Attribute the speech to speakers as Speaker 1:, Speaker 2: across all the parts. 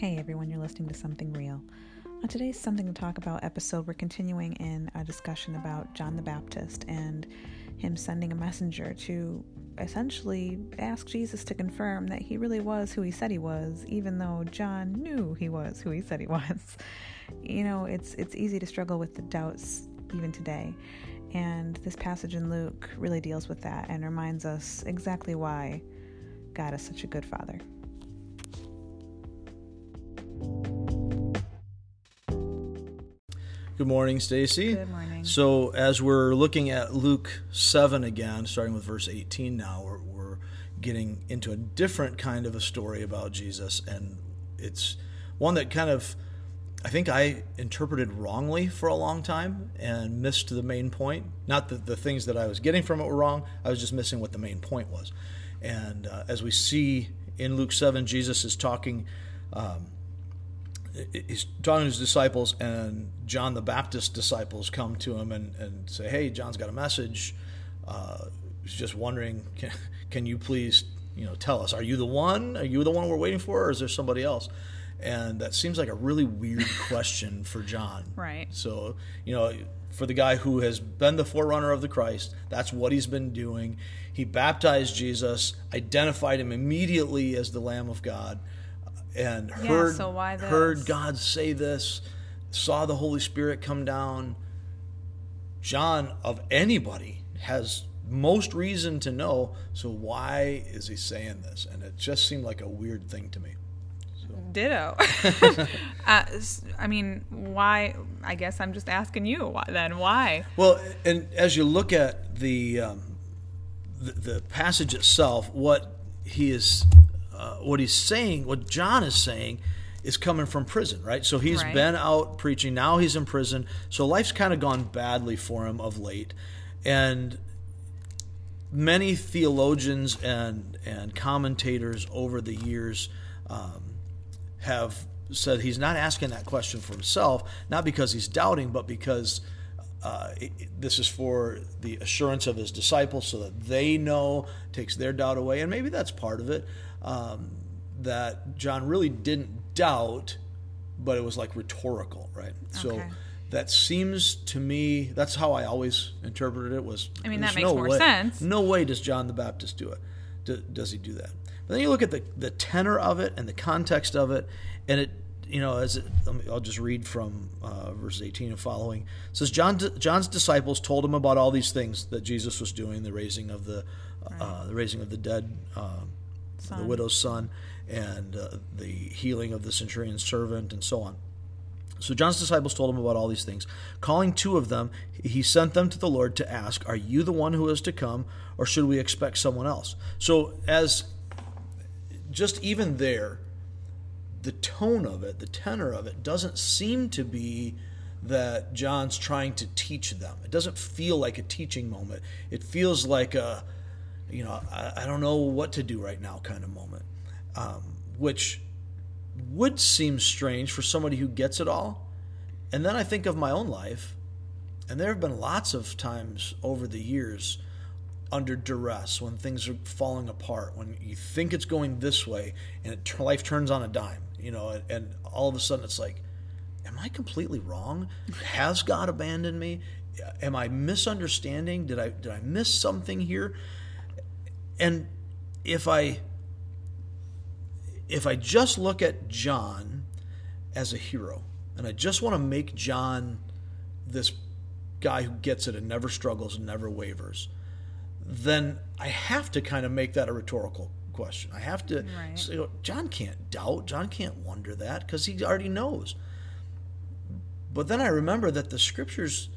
Speaker 1: Hey everyone, you're listening to Something Real. On today's Something to Talk About episode, we're continuing in a discussion about John the Baptist and him sending a messenger to essentially ask Jesus to confirm that he really was who he said he was, even though John knew he was who he said he was. You know, it's it's easy to struggle with the doubts even today. And this passage in Luke really deals with that and reminds us exactly why God is such a good father.
Speaker 2: Good morning, Stacy.
Speaker 1: Good morning.
Speaker 2: So, as we're looking at Luke 7 again, starting with verse 18 now, we're, we're getting into a different kind of a story about Jesus. And it's one that kind of, I think I interpreted wrongly for a long time and missed the main point. Not that the things that I was getting from it were wrong, I was just missing what the main point was. And uh, as we see in Luke 7, Jesus is talking. Um, he's talking to his disciples, and John the Baptist disciples come to him and, and say, "Hey, John's got a message. Uh, he's just wondering, can, can you please, you know, tell us? Are you the one? Are you the one we're waiting for, or is there somebody else?" And that seems like a really weird question for John.
Speaker 1: Right.
Speaker 2: So, you know, for the guy who has been the forerunner of the Christ, that's what he's been doing. He baptized Jesus, identified him immediately as the Lamb of God and
Speaker 1: Yeah,
Speaker 2: heard
Speaker 1: so why this?
Speaker 2: heard God say this, saw the Holy Spirit come down. John of anybody has most reason to know. So why is he saying this? And it just seemed like a weird thing to me.
Speaker 1: Ditto. uh, I mean, why? I guess I'm just asking you why, then. Why?
Speaker 2: Well, and as you look at the um, the, the passage itself, what he is, uh, what he's saying, what John is saying, is coming from prison, right? So he's
Speaker 1: Right.
Speaker 2: been out preaching. Now he's in prison. So life's kind of gone badly for him of late, and many theologians and and commentators over the years um, have said he's not asking that question for himself, not because he's doubting, but because uh, it- this is for the assurance of his disciples, so that they know, takes their doubt away, and maybe that's part of it. Um, that John really didn't doubt, but it was like rhetorical, right? So that seems to me that's how I always interpreted it. Was
Speaker 1: I mean, that makes
Speaker 2: no
Speaker 1: more
Speaker 2: way-
Speaker 1: sense.
Speaker 2: No way does John the Baptist do it. Do, does he do that? But then you look at the the tenor of it and the context of it, and it you know as it, I'll just read from uh, verse 18 and following. It says John John's disciples told him about all these things that Jesus was doing, the raising of the uh, the raising of the dead, uh, the widow's son, and uh, the healing of the centurion's servant, and so on. So John's disciples told him about all these things. Calling two of them, he sent them to the Lord to ask, Are you the one who is to come, or should we expect someone else? So, as just even there, the tone of it, the tenor of it, doesn't seem to be that John's trying to teach them. It doesn't feel like a teaching moment. It feels like a, you know, I, I don't know what to do right now kind of moment, um, which would seem strange for somebody who gets it all. And then I think of my own life, and there have been lots of times over the years under duress when things are falling apart, when you think it's going this way and it, life turns on a dime, you know, and, and all of a sudden it's like, am I completely wrong? Has God abandoned me? Am I misunderstanding? Did I did I miss something here? And if I if I just look at John as a hero, and I just want to make John this guy who gets it and never struggles and never wavers, then I have to kind of make that a rhetorical question. I have to
Speaker 1: Right.
Speaker 2: say, "Oh, John can't doubt, John can't wonder that because he already knows. But then I remember that the scriptures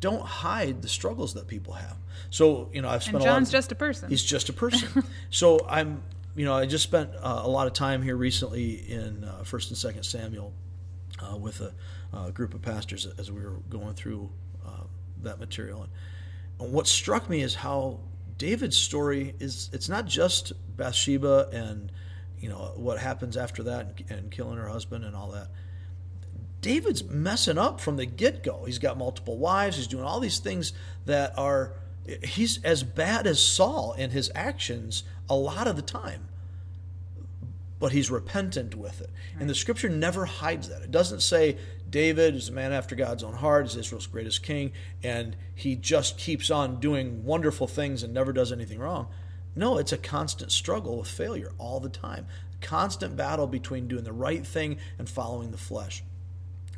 Speaker 2: don't hide the struggles that people have. So, you know, I've spent
Speaker 1: And
Speaker 2: a lot
Speaker 1: John's
Speaker 2: of,
Speaker 1: just a person.
Speaker 2: He's just a person. so I'm, you know, I just spent uh, a lot of time here recently in uh, First and Second Samuel uh, with a, uh, group of pastors as we were going through uh, that material. And, and what struck me is how David's story is. It's not just Bathsheba and you know what happens after that and, and killing her husband and all that. David's messing up from the get go. He's got multiple wives. He's doing all these things that are. He's as bad as Saul in his actions a lot of the time. but he's repentant with it. Right. And the scripture never hides that. It doesn't say David is a man after God's own heart, is Israel's greatest king, and he just keeps on doing wonderful things and never does anything wrong. No, it's a constant struggle with failure all the time. A constant battle between doing the right thing and following the flesh.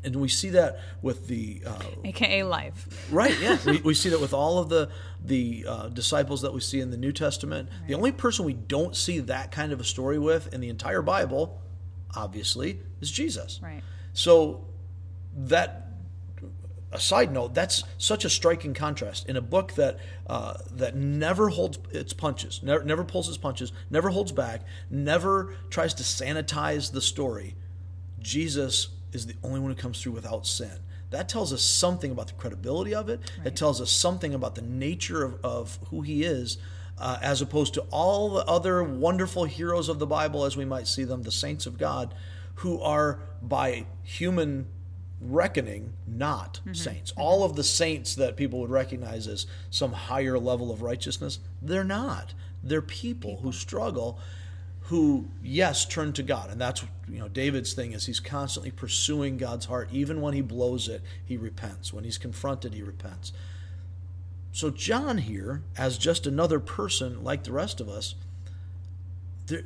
Speaker 2: And we see that with the uh,
Speaker 1: AKA life,
Speaker 2: right? Yeah, we, we see that with all of the the uh, disciples that we see in the New Testament. Right. The only person we don't see that kind of a story with in the entire Bible, obviously, is Jesus.
Speaker 1: Right.
Speaker 2: So that a side note, that's such a striking contrast in a book that uh, that never holds its punches, never, never pulls its punches, never holds back, never tries to sanitize the story. Jesus is the only one who comes through without sin. That tells us something about the credibility of it. Right. It tells us something about the nature of, of who he is, uh, as opposed to all the other wonderful heroes of the Bible, as we might see them, the saints of God, who are by human reckoning not mm-hmm. saints. Mm-hmm. All of the saints that people would recognize as some higher level of righteousness, they're not. They're people, people. who struggle who yes turn to god. And that's you know david's thing is he's constantly pursuing god's heart. Even when he blows it he repents. When he's confronted he repents. So john here as just another person like the rest of us there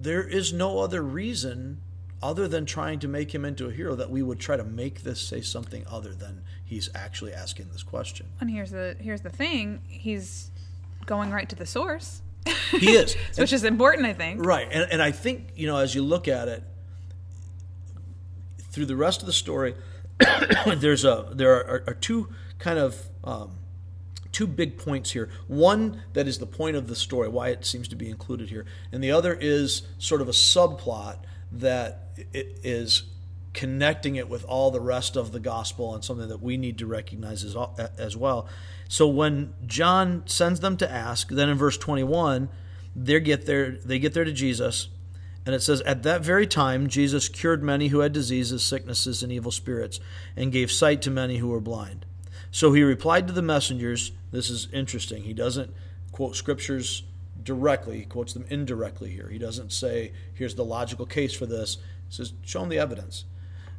Speaker 2: there is no other reason other than trying to make him into a hero that we would try to make this say something other than he's actually asking this question.
Speaker 1: And here's the here's the thing. He's going right to the source
Speaker 2: he is,
Speaker 1: which and, is important, I think.
Speaker 2: Right, and and I think you know as you look at it through the rest of the story, there's a there are, are two kind of um, two big points here. One that is the point of the story, why it seems to be included here, and the other is sort of a subplot that it is connecting it with all the rest of the gospel and something that we need to recognize as, as well. So when John sends them to ask, then in verse 21, they get there they get there to Jesus, and it says at that very time Jesus cured many who had diseases, sicknesses and evil spirits and gave sight to many who were blind. So he replied to the messengers, this is interesting. He doesn't quote scriptures directly, he quotes them indirectly here. He doesn't say here's the logical case for this. He says show them the evidence.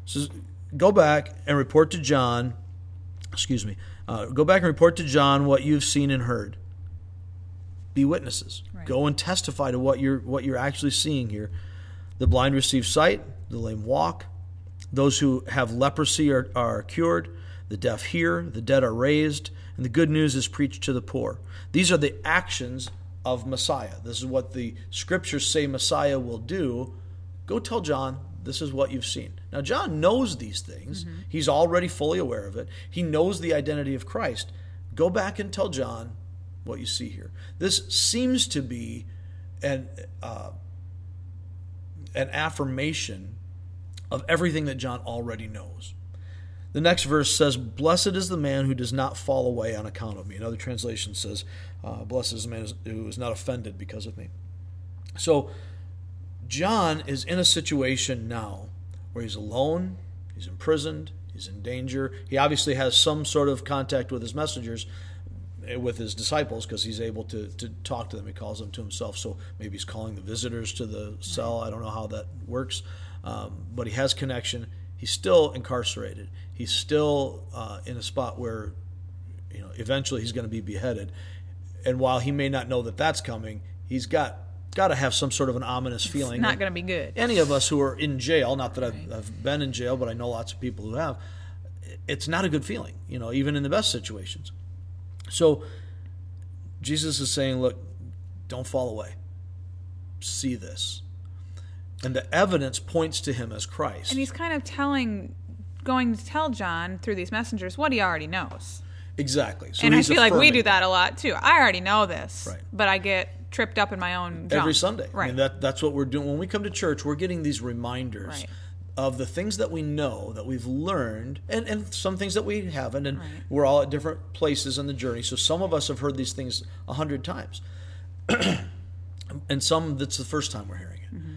Speaker 2: Says go back and report to John, excuse me, uh, go back and report to John what you've seen and heard. Be witnesses. Right. Go and testify to what you're what you're actually seeing here. The blind receive sight, the lame walk, those who have leprosy are, are cured, the deaf hear, the dead are raised, and the good news is preached to the poor. These are the actions of Messiah. This is what the scriptures say Messiah will do. Go tell John this is what you've seen. Now, John knows these things. Mm-hmm. He's already fully aware of it. He knows the identity of Christ. Go back and tell John what you see here. This seems to be an, uh, an affirmation of everything that John already knows. The next verse says, Blessed is the man who does not fall away on account of me. Another translation says, uh, Blessed is the man who is not offended because of me. So, John is in a situation now where he's alone, he's imprisoned, he's in danger. He obviously has some sort of contact with his messengers, eh, with his disciples, because he's able to, to talk to them. He calls them to himself. So maybe he's calling the visitors to the cell. I don't know how that works. Um, but he has connection. He's still incarcerated. He's still uh, in a spot where, you know, eventually he's going to be beheaded. And while he may not know that that's coming, he's got got to have some sort of an ominous feeling.
Speaker 1: It's not going to be good.
Speaker 2: Any of us who are in jail, not that I've. I've, been in jail, but I know lots of people who have, it's not a good feeling, you know, even in the best situations. So Jesus is saying, look, don't fall away. See this. And the evidence points to him as Christ.
Speaker 1: And he's kind of telling, going to tell John through these messengers what he already knows.
Speaker 2: Exactly.
Speaker 1: So and I feel like we do that a lot too. I already know this, right. but I get tripped up in my own
Speaker 2: every Sunday.
Speaker 1: Right. I
Speaker 2: mean, that that's what we're doing when we come to church. We're getting these reminders. Right. Of the things that we know, that we've learned, and, and some things that we haven't, and right. we're all at different places in the journey. So some of us have heard these things a hundred times, and some that's the first time we're hearing it. Mm-hmm.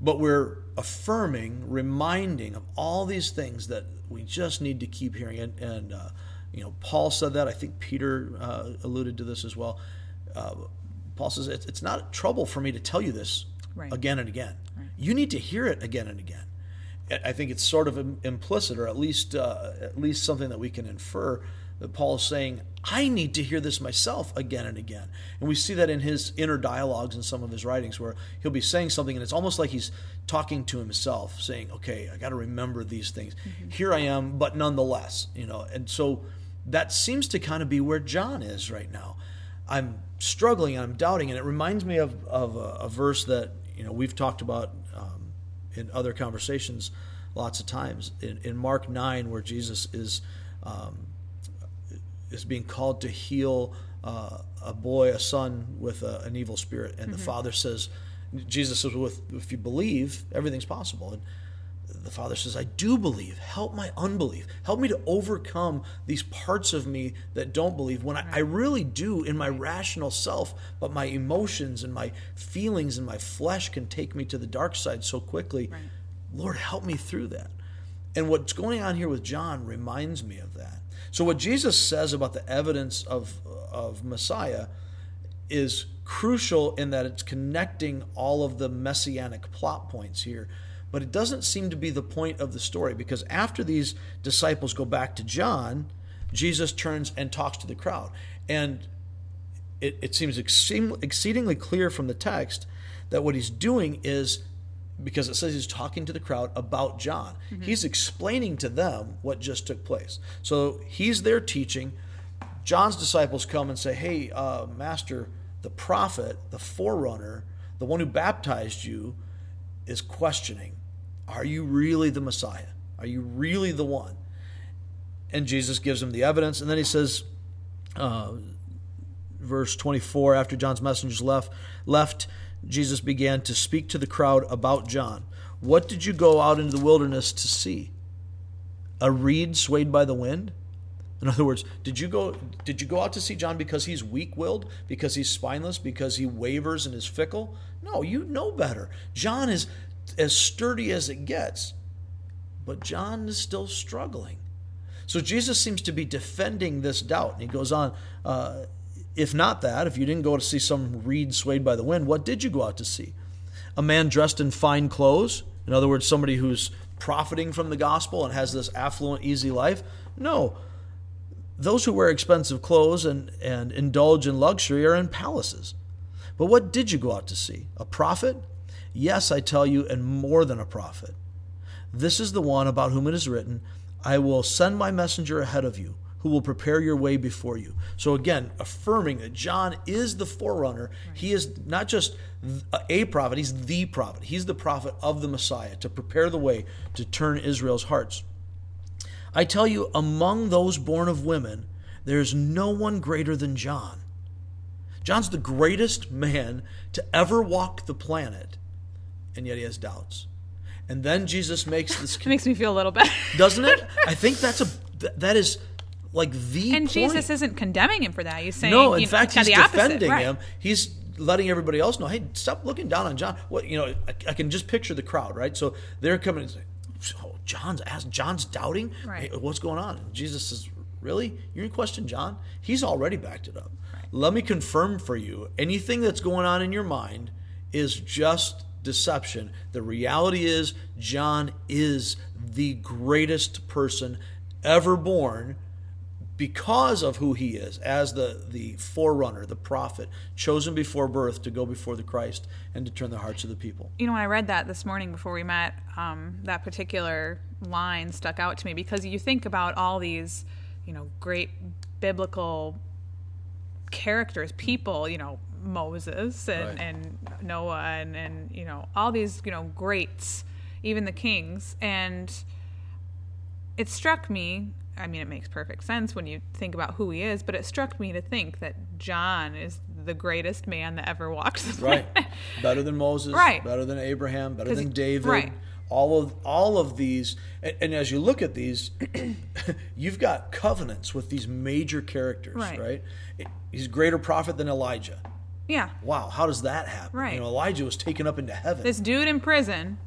Speaker 2: But we're affirming, reminding of all these things that we just need to keep hearing. And, and uh, you know, Paul said that. I think Peter uh, alluded to this as well. Uh, Paul says, it's, it's not trouble for me to tell you this
Speaker 1: Right.
Speaker 2: again and again. You need to hear it again and again. I- think it's sort of implicit, or at least uh, at least something that we can infer that Paul is saying, I need to hear this myself again and again. And we see that in his inner dialogues in some of his writings where he'll be saying something and it's almost like he's talking to himself, saying, Okay, I got to remember these things. Here I am, but nonetheless, you know. And so that seems to kind of be where John is right now. I'm struggling and I'm doubting, and it reminds me of, of a, a verse that you know we've talked about um, in other conversations lots of times. In, in Mark nine, where Jesus is um, is being called to heal uh, a boy, a son with a, an evil spirit, and the father says, Jesus says, "With if you believe, everything's possible." And the father says, I do believe. Help my unbelief. Help me to overcome these parts of me that don't believe when I, I really do in my rational self, but my emotions and my feelings and my flesh can take me to the dark side so quickly.
Speaker 1: Right.
Speaker 2: Lord, help me through that. And what's going on here with John reminds me of that. So, what Jesus says about the evidence of, of Messiah is crucial in that it's connecting all of the messianic plot points here. But it doesn't seem to be the point of the story because after these disciples go back to John, Jesus turns and talks to the crowd. And it, it seems exceedingly clear from the text that what he's doing is because it says he's talking to the crowd about John. He's explaining to them what just took place. So he's there teaching. John's disciples come and say, Hey, uh, Master, the prophet, the forerunner, the one who baptized you, is questioning Are you really the Messiah? Are you really the one? And Jesus gives him the evidence. And then he says, uh, verse 24 after john's messengers left left jesus began to speak to the crowd about john what did you go out into the wilderness to see a reed swayed by the wind in other words did you go did you go out to see john because he's weak-willed because he's spineless because he wavers and is fickle no you know better john is as sturdy as it gets but john is still struggling so Jesus seems to be defending this doubt. And he goes on, uh, if not that, if you didn't go to see some reed swayed by the wind, what did you go out to see? A man dressed in fine clothes? In other words, somebody who's profiting from the gospel and has this affluent, easy life? No. Those who wear expensive clothes and, and indulge in luxury are in palaces. But what did you go out to see? A prophet? Yes, I tell you, and more than a prophet. This is the one about whom it is written, I will send my messenger ahead of you, who will prepare your way before you. So again, affirming that John is the forerunner. He is not just a prophet, he's the prophet. He's the prophet of the Messiah to prepare the way to turn Israel's hearts. I tell you, among those born of women, there is no one greater than John. John's the greatest man to ever walk the planet, and yet he has doubts. And then Jesus makes this
Speaker 1: It makes me feel a little better.
Speaker 2: doesn't it? I think that's a that is like the
Speaker 1: and
Speaker 2: point.
Speaker 1: Jesus isn't condemning him for that. He's saying
Speaker 2: no, in
Speaker 1: you know,
Speaker 2: fact, he's
Speaker 1: the opposite,
Speaker 2: defending
Speaker 1: right.
Speaker 2: him. He's letting everybody else know, hey, stop looking down on John. What you know, I, I can just picture the crowd, right? So they're coming and saying, oh, John's asked, John's doubting.
Speaker 1: Right.
Speaker 2: Hey, what's going on? And Jesus says, really? You're in question, John? He's already backed it up. Let me confirm for you, anything that's going on in your mind is just deception. The reality is, John is the greatest person ever born because of who he is as the, the forerunner, the prophet, chosen before birth to go before the Christ and to turn the hearts of the people.
Speaker 1: You know, when I read that this morning before we met, um, that particular line stuck out to me because you think about all these, you know, great biblical characters, people, you know, Moses and,
Speaker 2: Right.
Speaker 1: and Noah and, and, you know, all these, you know, greats, even the kings. And it struck me, I mean, it makes perfect sense when you think about who he is, but it struck me to think that John is the greatest man that ever walked the
Speaker 2: Right. better than Moses,
Speaker 1: Right.
Speaker 2: better than Abraham, Better than David.
Speaker 1: right.
Speaker 2: All of all of these and, and as you look at these, you've got covenants with these major characters,
Speaker 1: Right.
Speaker 2: right? He's greater prophet than Elijah.
Speaker 1: Yeah.
Speaker 2: Wow, how does that happen?
Speaker 1: Right.
Speaker 2: You know, Elijah was taken up into heaven.
Speaker 1: This dude in prison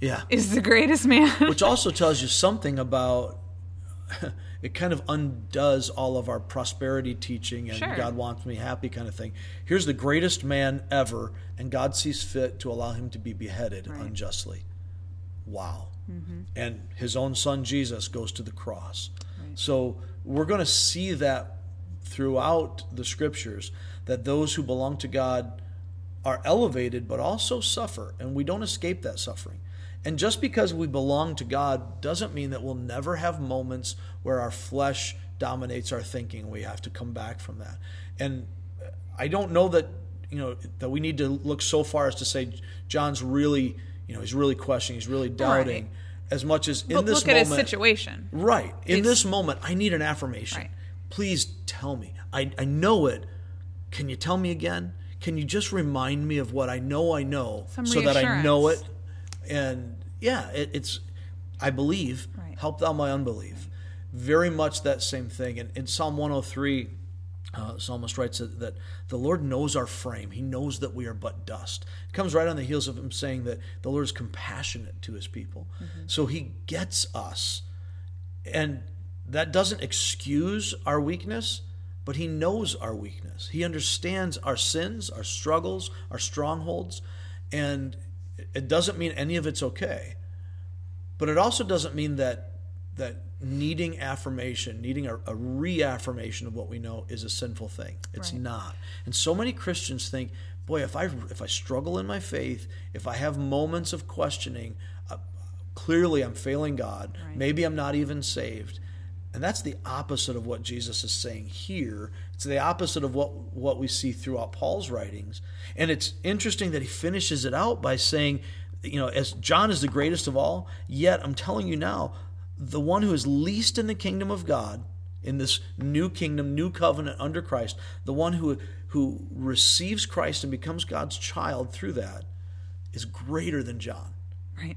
Speaker 2: yeah.
Speaker 1: is the greatest man.
Speaker 2: Which also tells you something about it kind of undoes all of our prosperity teaching and
Speaker 1: Sure.
Speaker 2: God wants me happy kind of thing. Here's the greatest man ever, and God sees fit to allow him to be beheaded
Speaker 1: Right.
Speaker 2: unjustly. Wow.
Speaker 1: Mm-hmm.
Speaker 2: And his own son Jesus goes to the cross. So we're going to see that throughout the scriptures that those who belong to God are elevated but also suffer, and we don't escape that suffering. And just because we belong to God doesn't mean that we'll never have moments where our flesh dominates our thinking. We have to come back from that. And I don't know that you know that we need to look so far as to say John's really, you know, he's really questioning, he's really doubting,
Speaker 1: Right.
Speaker 2: as much as in
Speaker 1: Look,
Speaker 2: this
Speaker 1: look at
Speaker 2: moment.
Speaker 1: his situation.
Speaker 2: Right. In
Speaker 1: It's-
Speaker 2: this moment, I need an affirmation.
Speaker 1: Right.
Speaker 2: Please tell me. I, I know it. Can you tell me again? Can you just remind me of what I know I know
Speaker 1: Some
Speaker 2: so that I know it? And yeah, it, it's, I believe,
Speaker 1: Right.
Speaker 2: help thou my unbelief. Very much that same thing. And in Psalm 103, uh, psalmist writes that, that the Lord knows our frame. He knows that we are but dust. It comes right on the heels of him saying that the Lord is compassionate to his people. So he gets us. And that doesn't excuse our weakness, but he knows our weakness. He understands our sins, our struggles, our strongholds. And it doesn't mean any of it's okay. But it also doesn't mean that that needing affirmation, needing a, a reaffirmation of what we know is a sinful thing. It's
Speaker 1: Right.
Speaker 2: not. And so many Christians think, boy, if I if I struggle in my faith, if I have moments of questioning, uh, clearly I'm failing God.
Speaker 1: Right.
Speaker 2: Maybe I'm not even saved. And that's the opposite of what Jesus is saying here. It's the opposite of what, what we see throughout Paul's writings. And it's interesting that he finishes it out by saying, you know, as John is the greatest of all, yet I'm telling you now, the one who is least in the kingdom of God, in this new kingdom, new covenant under Christ, the one who who receives Christ and becomes God's child through that, is greater than John.
Speaker 1: Right.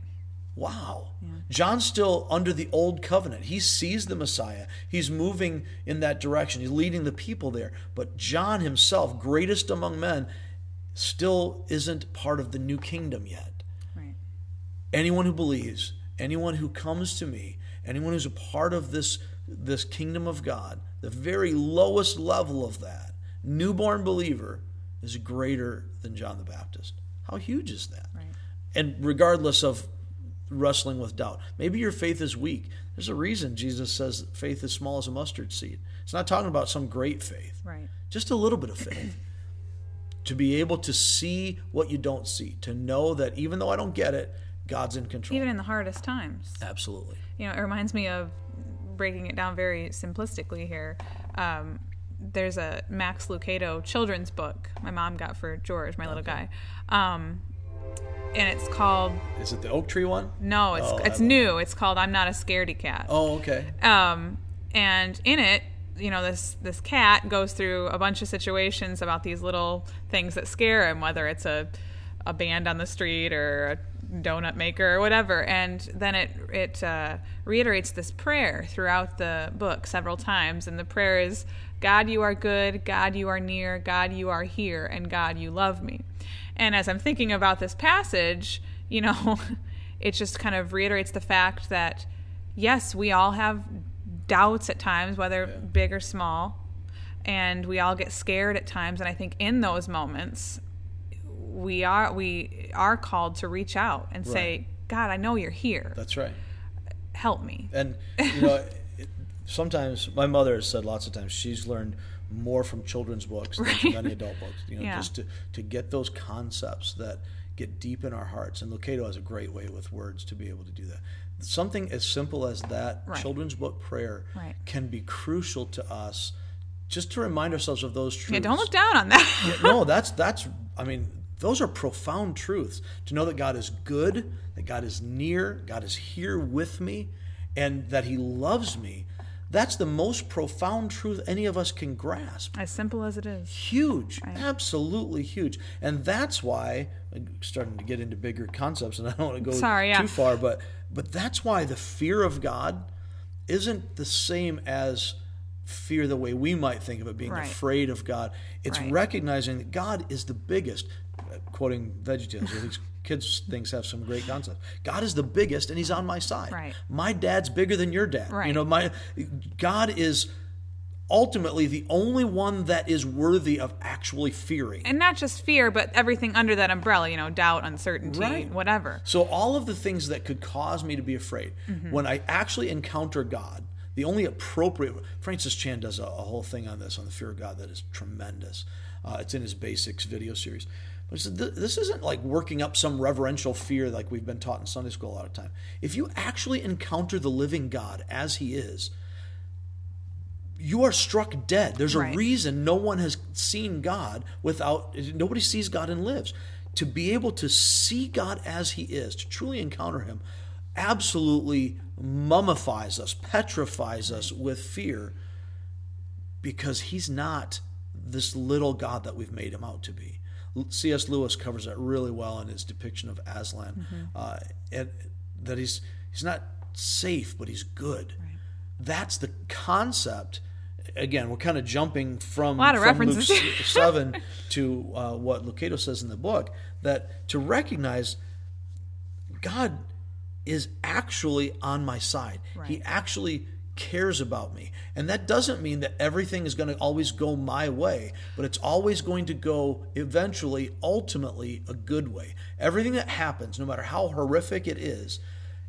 Speaker 2: Wow. John's still under the old covenant. He sees the Messiah. He's moving in that direction. He's leading the people there. But John himself, greatest among men, still isn't part of the new kingdom yet.
Speaker 1: Right.
Speaker 2: Anyone who believes, anyone who comes to me, anyone who's a part of this this kingdom of God, the very lowest level of that, newborn believer is greater than John the Baptist. How huge is that?
Speaker 1: Right.
Speaker 2: And regardless of wrestling with doubt, maybe your faith is weak. There's a reason Jesus says faith is small as a mustard seed. It's not talking about some great faith,
Speaker 1: Right.
Speaker 2: just a little bit of faith. to be able to see what you don't see, to know that even though I don't get it, God's in control.
Speaker 1: Even in the hardest times.
Speaker 2: Absolutely.
Speaker 1: you know, it reminds me of breaking it down very simplistically here. Um, there's a Max Lucado children's book my mom got for George, my little guy, um, and it's called
Speaker 2: Is it the oak tree one?
Speaker 1: no, it's
Speaker 2: Oh,
Speaker 1: it's new. It's called I'm Not a Scaredy Cat.
Speaker 2: Oh, okay.
Speaker 1: Um, and in it, you know, this this cat goes through a bunch of situations about these little things that scare him, whether it's a a band on the street or a donut maker or whatever. And then it it uh, reiterates this prayer throughout the book several times, and the prayer is, "God, you are good. God, you are near. God, you are here, and God, you love me." And as I'm thinking about this passage, you know, it just kind of reiterates the fact that yes, we all have doubts at times, whether big or small, and we all get scared at times. And I think in those moments, we are we are called to reach out and say, "God, I know you're here.
Speaker 2: That's right.
Speaker 1: Help me."
Speaker 2: And you know, sometimes my mother has said lots of times she's learned more from children's books than from any adult books. You know,
Speaker 1: Yeah.
Speaker 2: just to to get those concepts that get deep in our hearts. And Lucado has a great way with words to be able to do that. Something as simple as that
Speaker 1: Right.
Speaker 2: children's book prayer
Speaker 1: Right.
Speaker 2: can be crucial to us, just to remind ourselves of those truths.
Speaker 1: Yeah, don't look down on that.
Speaker 2: Yeah, no, that's that's. I mean, those are profound truths. To know that God is good, that God is near, God is here with me, and that He loves me. That's the most profound truth any of us can grasp.
Speaker 1: as simple as it is.
Speaker 2: Huge, absolutely huge, and that's why I'm starting to get into bigger concepts, and I don't want to go
Speaker 1: Sorry, yeah.
Speaker 2: too far, but but that's why the fear of God isn't the same as fear the way we might think of it, being
Speaker 1: Right.
Speaker 2: afraid of God. It's
Speaker 1: Right.
Speaker 2: recognizing that God is the biggest. Quoting VeggieTales, these kids things have some great concepts. God is the biggest, and He's on my side.
Speaker 1: Right.
Speaker 2: My dad's bigger than your dad. You know, my God is ultimately the only one that is worthy of actually fearing.
Speaker 1: And not just fear, but everything under that umbrella, you know, doubt, uncertainty,
Speaker 2: Right.
Speaker 1: whatever.
Speaker 2: So all of the things that could cause me to be afraid,
Speaker 1: Mm-hmm.
Speaker 2: when I actually encounter God, the only appropriate Francis Chan does a, a whole thing on this on the fear of God that is tremendous. Uh, it's in his basics video series. But said, "Th- this isn't like working up some reverential fear like we've been taught in Sunday school a lot of time. If you actually encounter the living God as He is, you are struck dead. There's a
Speaker 1: Right.
Speaker 2: reason no one has seen God without, nobody sees God and lives. To be able to see God as He is, to truly encounter Him, absolutely mummifies us, petrifies us with fear because He's not this little God that we've made Him out to be. C.S. Lewis covers that really well in his depiction of Aslan, uh, and that he's he's not safe, but he's good. That's the concept. Again, we're kind of jumping from,
Speaker 1: A lot of
Speaker 2: from Luke
Speaker 1: references.
Speaker 2: s- 7 to uh, what Lucado says in the book that to recognize God is actually on my side. He actually cares about me. And that doesn't mean that everything is going to always go my way, but it's always going to go eventually, ultimately, a good way. Everything that happens, no matter how horrific it is,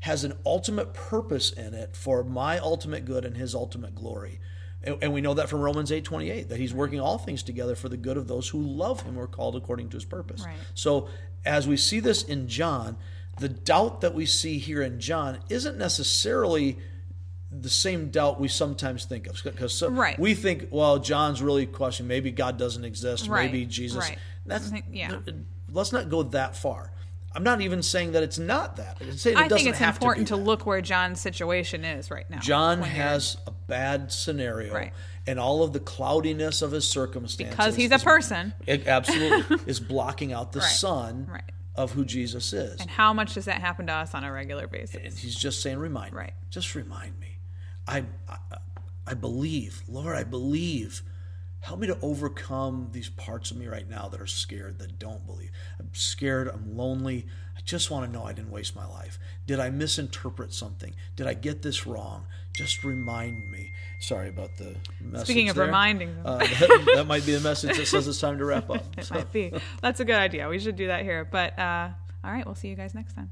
Speaker 2: has an ultimate purpose in it for my ultimate good and his ultimate glory. And we know that from Romans 8:28 that he's working all things together for the good of those who love him are called according to his purpose.
Speaker 1: Right.
Speaker 2: So as we see this in John, the doubt that we see here in John isn't necessarily the same doubt we sometimes think of because
Speaker 1: Right.
Speaker 2: we think well John's really questioning maybe God doesn't exist
Speaker 1: Right,
Speaker 2: maybe Jesus
Speaker 1: right.
Speaker 2: that's
Speaker 1: yeah.
Speaker 2: let's not go that far I'm not even saying that it's not that I'm saying it
Speaker 1: I
Speaker 2: doesn't
Speaker 1: think it's important
Speaker 2: to,
Speaker 1: to, look where John's situation is right now.
Speaker 2: John has a bad scenario and all of the cloudiness of his circumstances
Speaker 1: because he's a person.
Speaker 2: it absolutely is blocking out the sun
Speaker 1: right.
Speaker 2: Of who Jesus is
Speaker 1: And how much does that happen to us on a regular basis?
Speaker 2: And he's just saying, remind me.
Speaker 1: Right.
Speaker 2: Just remind me. I, I, I believe, Lord, I believe. Help me to overcome these parts of me right now that are scared, that don't believe. I'm scared. I'm lonely. I just want to know I didn't waste my life. Did I misinterpret something? Did I get this wrong? Just remind me. Sorry about the message.
Speaker 1: Speaking of
Speaker 2: there.
Speaker 1: reminding them.
Speaker 2: uh, that, that might be a message that says it's time to wrap up.
Speaker 1: It might be. That's a good idea. We should do that here. But uh, all right, we'll see you guys next time.